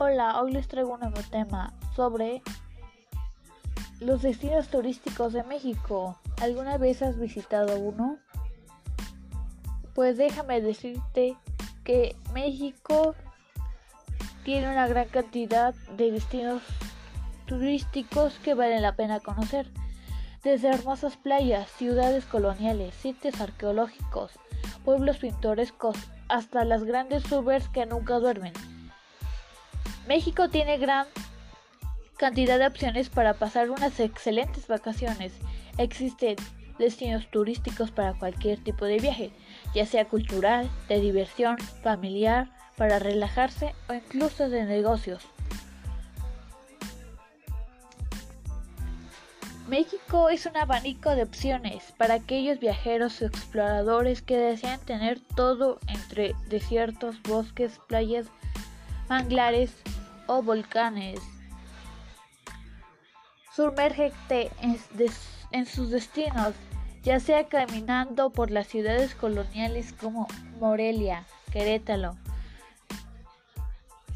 Hola, hoy les traigo un nuevo tema sobre los destinos turísticos de México. ¿Alguna vez has visitado uno? Pues déjame decirte que México tiene una gran cantidad de destinos turísticos que valen la pena conocer. Desde hermosas playas, ciudades coloniales, sitios arqueológicos, pueblos pintorescos, hasta las grandes urbes que nunca duermen. México tiene gran cantidad de opciones para pasar unas excelentes vacaciones. Existen destinos turísticos para cualquier tipo de viaje, ya sea cultural, de diversión, familiar, para relajarse o incluso de negocios. México es un abanico de opciones para aquellos viajeros o exploradores que desean tener todo entre desiertos, bosques, playas, manglares, o volcanes. Sumérgete en, sus destinos, ya sea caminando por las ciudades coloniales como Morelia, Querétaro,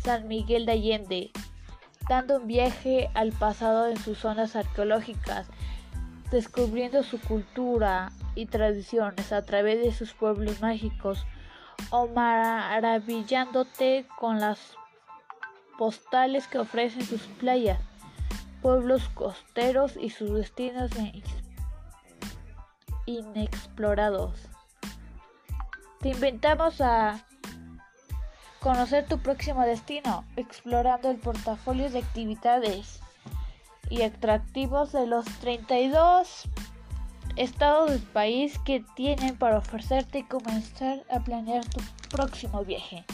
San Miguel de Allende, dando un viaje al pasado en sus zonas arqueológicas, descubriendo su cultura y tradiciones a través de sus pueblos mágicos o maravillándote con las postales que ofrecen sus playas, pueblos costeros y sus destinos inexplorados. Te invitamos a conocer tu próximo destino, explorando el portafolio de actividades y atractivos de los 32 estados del país que tienen para ofrecerte y comenzar a planear tu próximo viaje.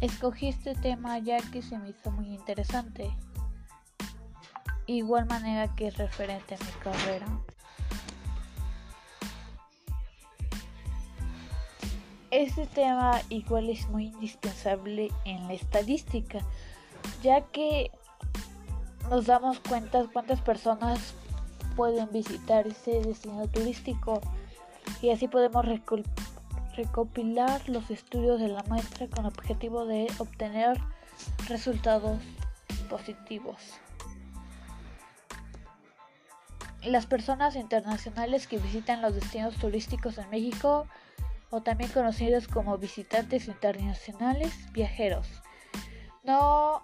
Escogí este tema ya que se me hizo muy interesante. Igual manera que es referente a mi carrera. Este tema igual es muy indispensable en la estadística, ya que nos damos cuenta cuántas personas pueden visitar ese destino turístico y así podemos recopilar los estudios de la maestra con objetivo de obtener resultados positivos. Las personas internacionales que visitan los destinos turísticos en México o también conocidos como visitantes internacionales viajeros, no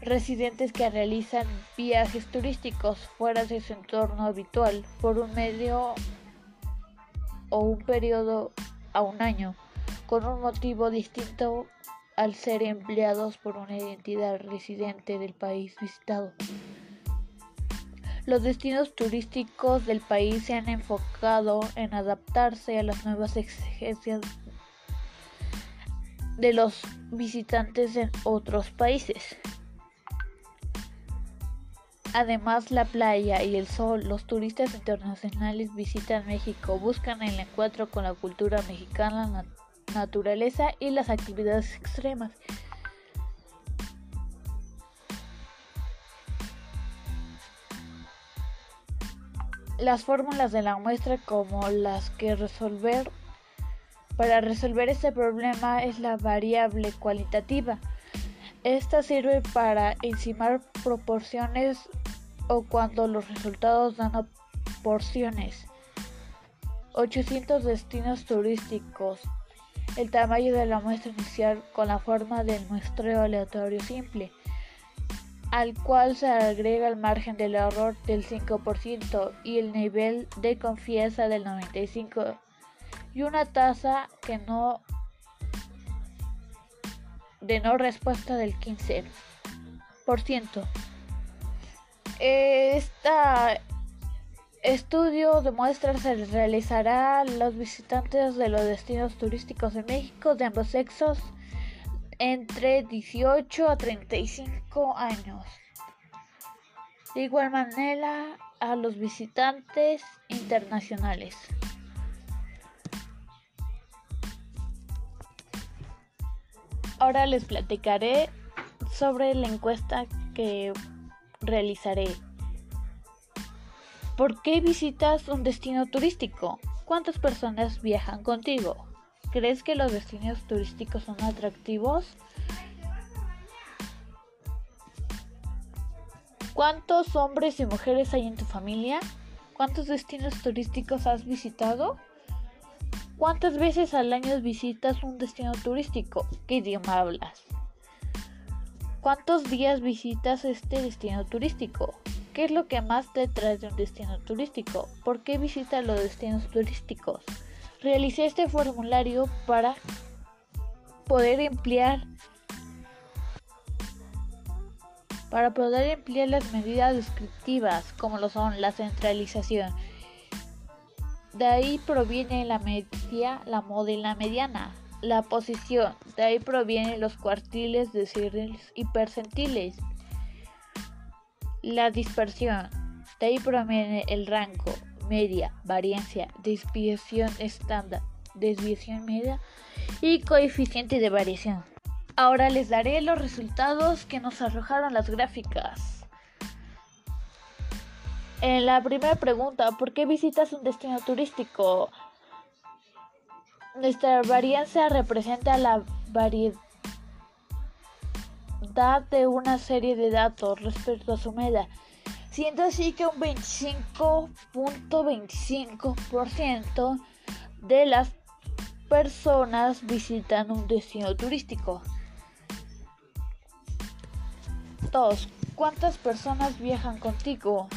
residentes que realizan viajes turísticos fuera de su entorno habitual por un medio o un periodo a un año, con un motivo distinto al ser empleados por una identidad residente del país visitado. Los destinos turísticos del país se han enfocado en adaptarse a las nuevas exigencias de los visitantes en otros países. Además, la playa y el sol, los turistas internacionales visitan México, buscan el encuentro con la cultura mexicana, la naturaleza y las actividades extremas. Las fórmulas de la muestra como las que resolver para resolver este problema es la variable cualitativa. Esta sirve para encimar proporciones o cuando los resultados dan porciones. 800 destinos turísticos. El tamaño de la muestra inicial con la forma del muestreo aleatorio simple, al cual se agrega el margen del error del 5% y el nivel de confianza del 95% y una tasa que no de no respuesta del 15%. Este estudio demuestra que se realizará a los visitantes de los destinos turísticos de México de ambos sexos entre 18 a 35 años. De igual manera a los visitantes internacionales. Ahora les platicaré sobre la encuesta que realizaré. ¿Por qué visitas un destino turístico? ¿Cuántas personas viajan contigo? ¿crees que los destinos turísticos son atractivos? ¿Cuántos hombres y mujeres hay en tu familia? ¿Cuántos destinos turísticos has visitado? ¿Cuántas veces al año visitas un destino turístico? ¿Qué idioma hablas? ¿Cuántos días visitas este destino turístico? ¿Qué es lo que más te trae de un destino turístico? ¿Por qué visitas los destinos turísticos? Realicé este formulario para poder emplear para poder emplear las medidas descriptivas como lo son la centralización. De ahí proviene la media, la moda y la mediana. La posición, de ahí provienen los cuartiles, deciles y percentiles. La dispersión, de ahí proviene el rango, media, variancia, desviación estándar, desviación media y coeficiente de variación. Ahora les daré los resultados que nos arrojaron las gráficas. En la primera pregunta, ¿por qué visitas un destino turístico? Nuestra varianza representa la variedad de una serie de datos respecto a su media, siendo así que un 25.25% de las personas visitan un destino turístico. 2. ¿Cuántas personas viajan contigo?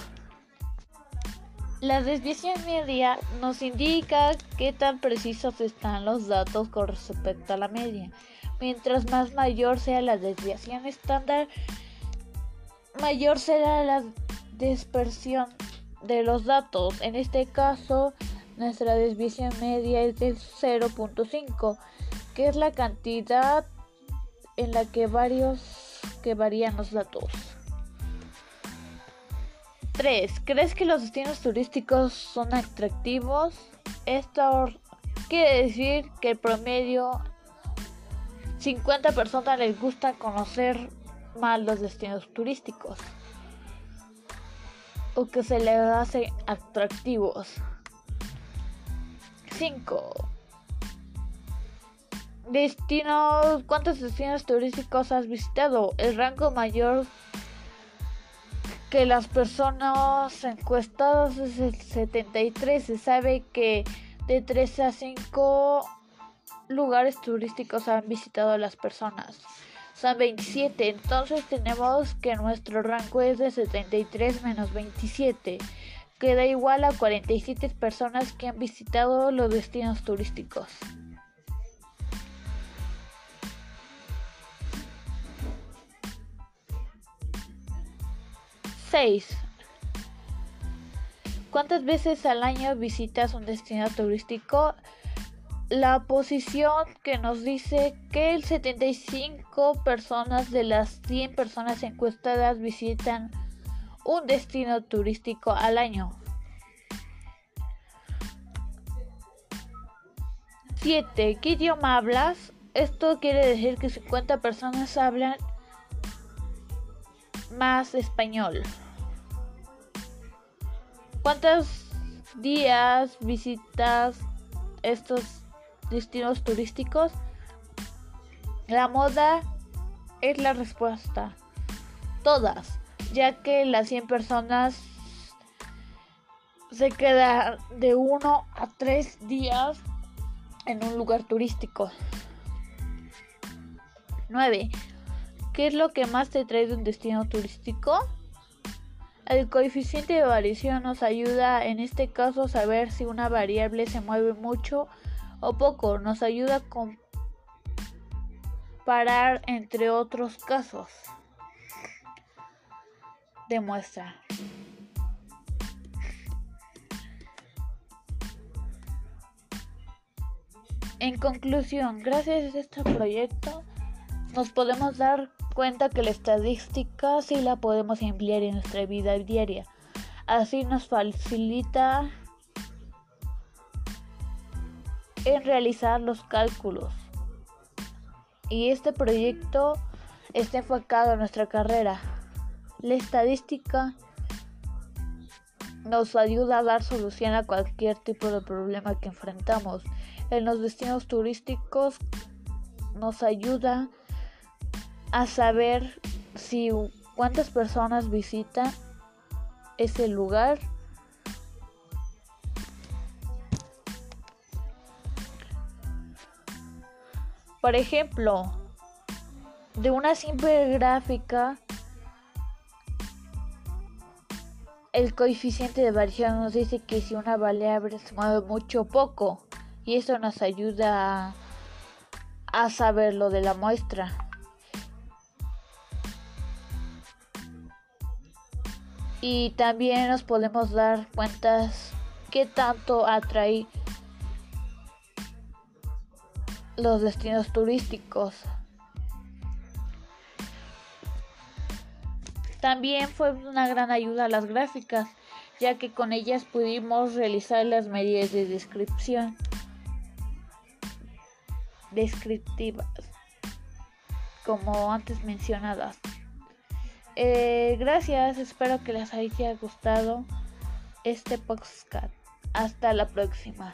La desviación media nos indica qué tan precisos están los datos con respecto a la media. Mientras más mayor sea la desviación estándar, mayor será la dispersión de los datos. En este caso, nuestra desviación media es de 0.5, que es la cantidad en la que varios que varían los datos. 3. ¿Crees que los destinos turísticos son atractivos? Esto quiere decir que el promedio 50 personas les gusta conocer más los destinos turísticos o que se les hace atractivos. 5. Destinos, ¿cuántos destinos turísticos has visitado? El rango mayor que las personas encuestadas es el 73. Se sabe que de 3 a 5 lugares turísticos han visitado las personas. Son 27. Entonces tenemos que nuestro rango es de 73 menos 27. Queda igual a 47 personas que han visitado los destinos turísticos. 6. ¿Cuántas veces al año visitas un destino turístico? La posición que nos dice que el 75 personas de las 100 personas encuestadas visitan un destino turístico al año. 7. ¿Qué idioma hablas? Esto quiere decir que 50 personas hablan más español. ¿Cuántos días visitas estos destinos turísticos? La moda es la respuesta. Todas, ya que las 100 personas se quedan de 1 a 3 días en un lugar turístico. 9. ¿Qué es lo que más te trae de un destino turístico? El coeficiente de variación nos ayuda en este caso a saber si una variable se mueve mucho o poco. Nos ayuda a comparar entre otros casos de muestra. En conclusión, gracias a este proyecto nos podemos dar cuenta que la estadística sí la podemos emplear en nuestra vida diaria. Así nos facilita en realizar los cálculos. Y este proyecto está enfocado en nuestra carrera. La estadística nos ayuda a dar solución a cualquier tipo de problema que enfrentamos. En los destinos turísticos nos ayuda a saber si cuántas personas visitan ese lugar. Por ejemplo, de una simple gráfica el coeficiente de variación nos dice que si una variable se mueve mucho o poco y eso nos ayuda a, saber lo de la muestra. Y también nos podemos dar cuenta qué tanto atrae los destinos turísticos. También fue una gran ayuda a las gráficas, ya que con ellas pudimos realizar las medidas de descripción descriptivas, como antes mencionadas. Eh, gracias, espero que les haya gustado este podcast. Hasta la próxima.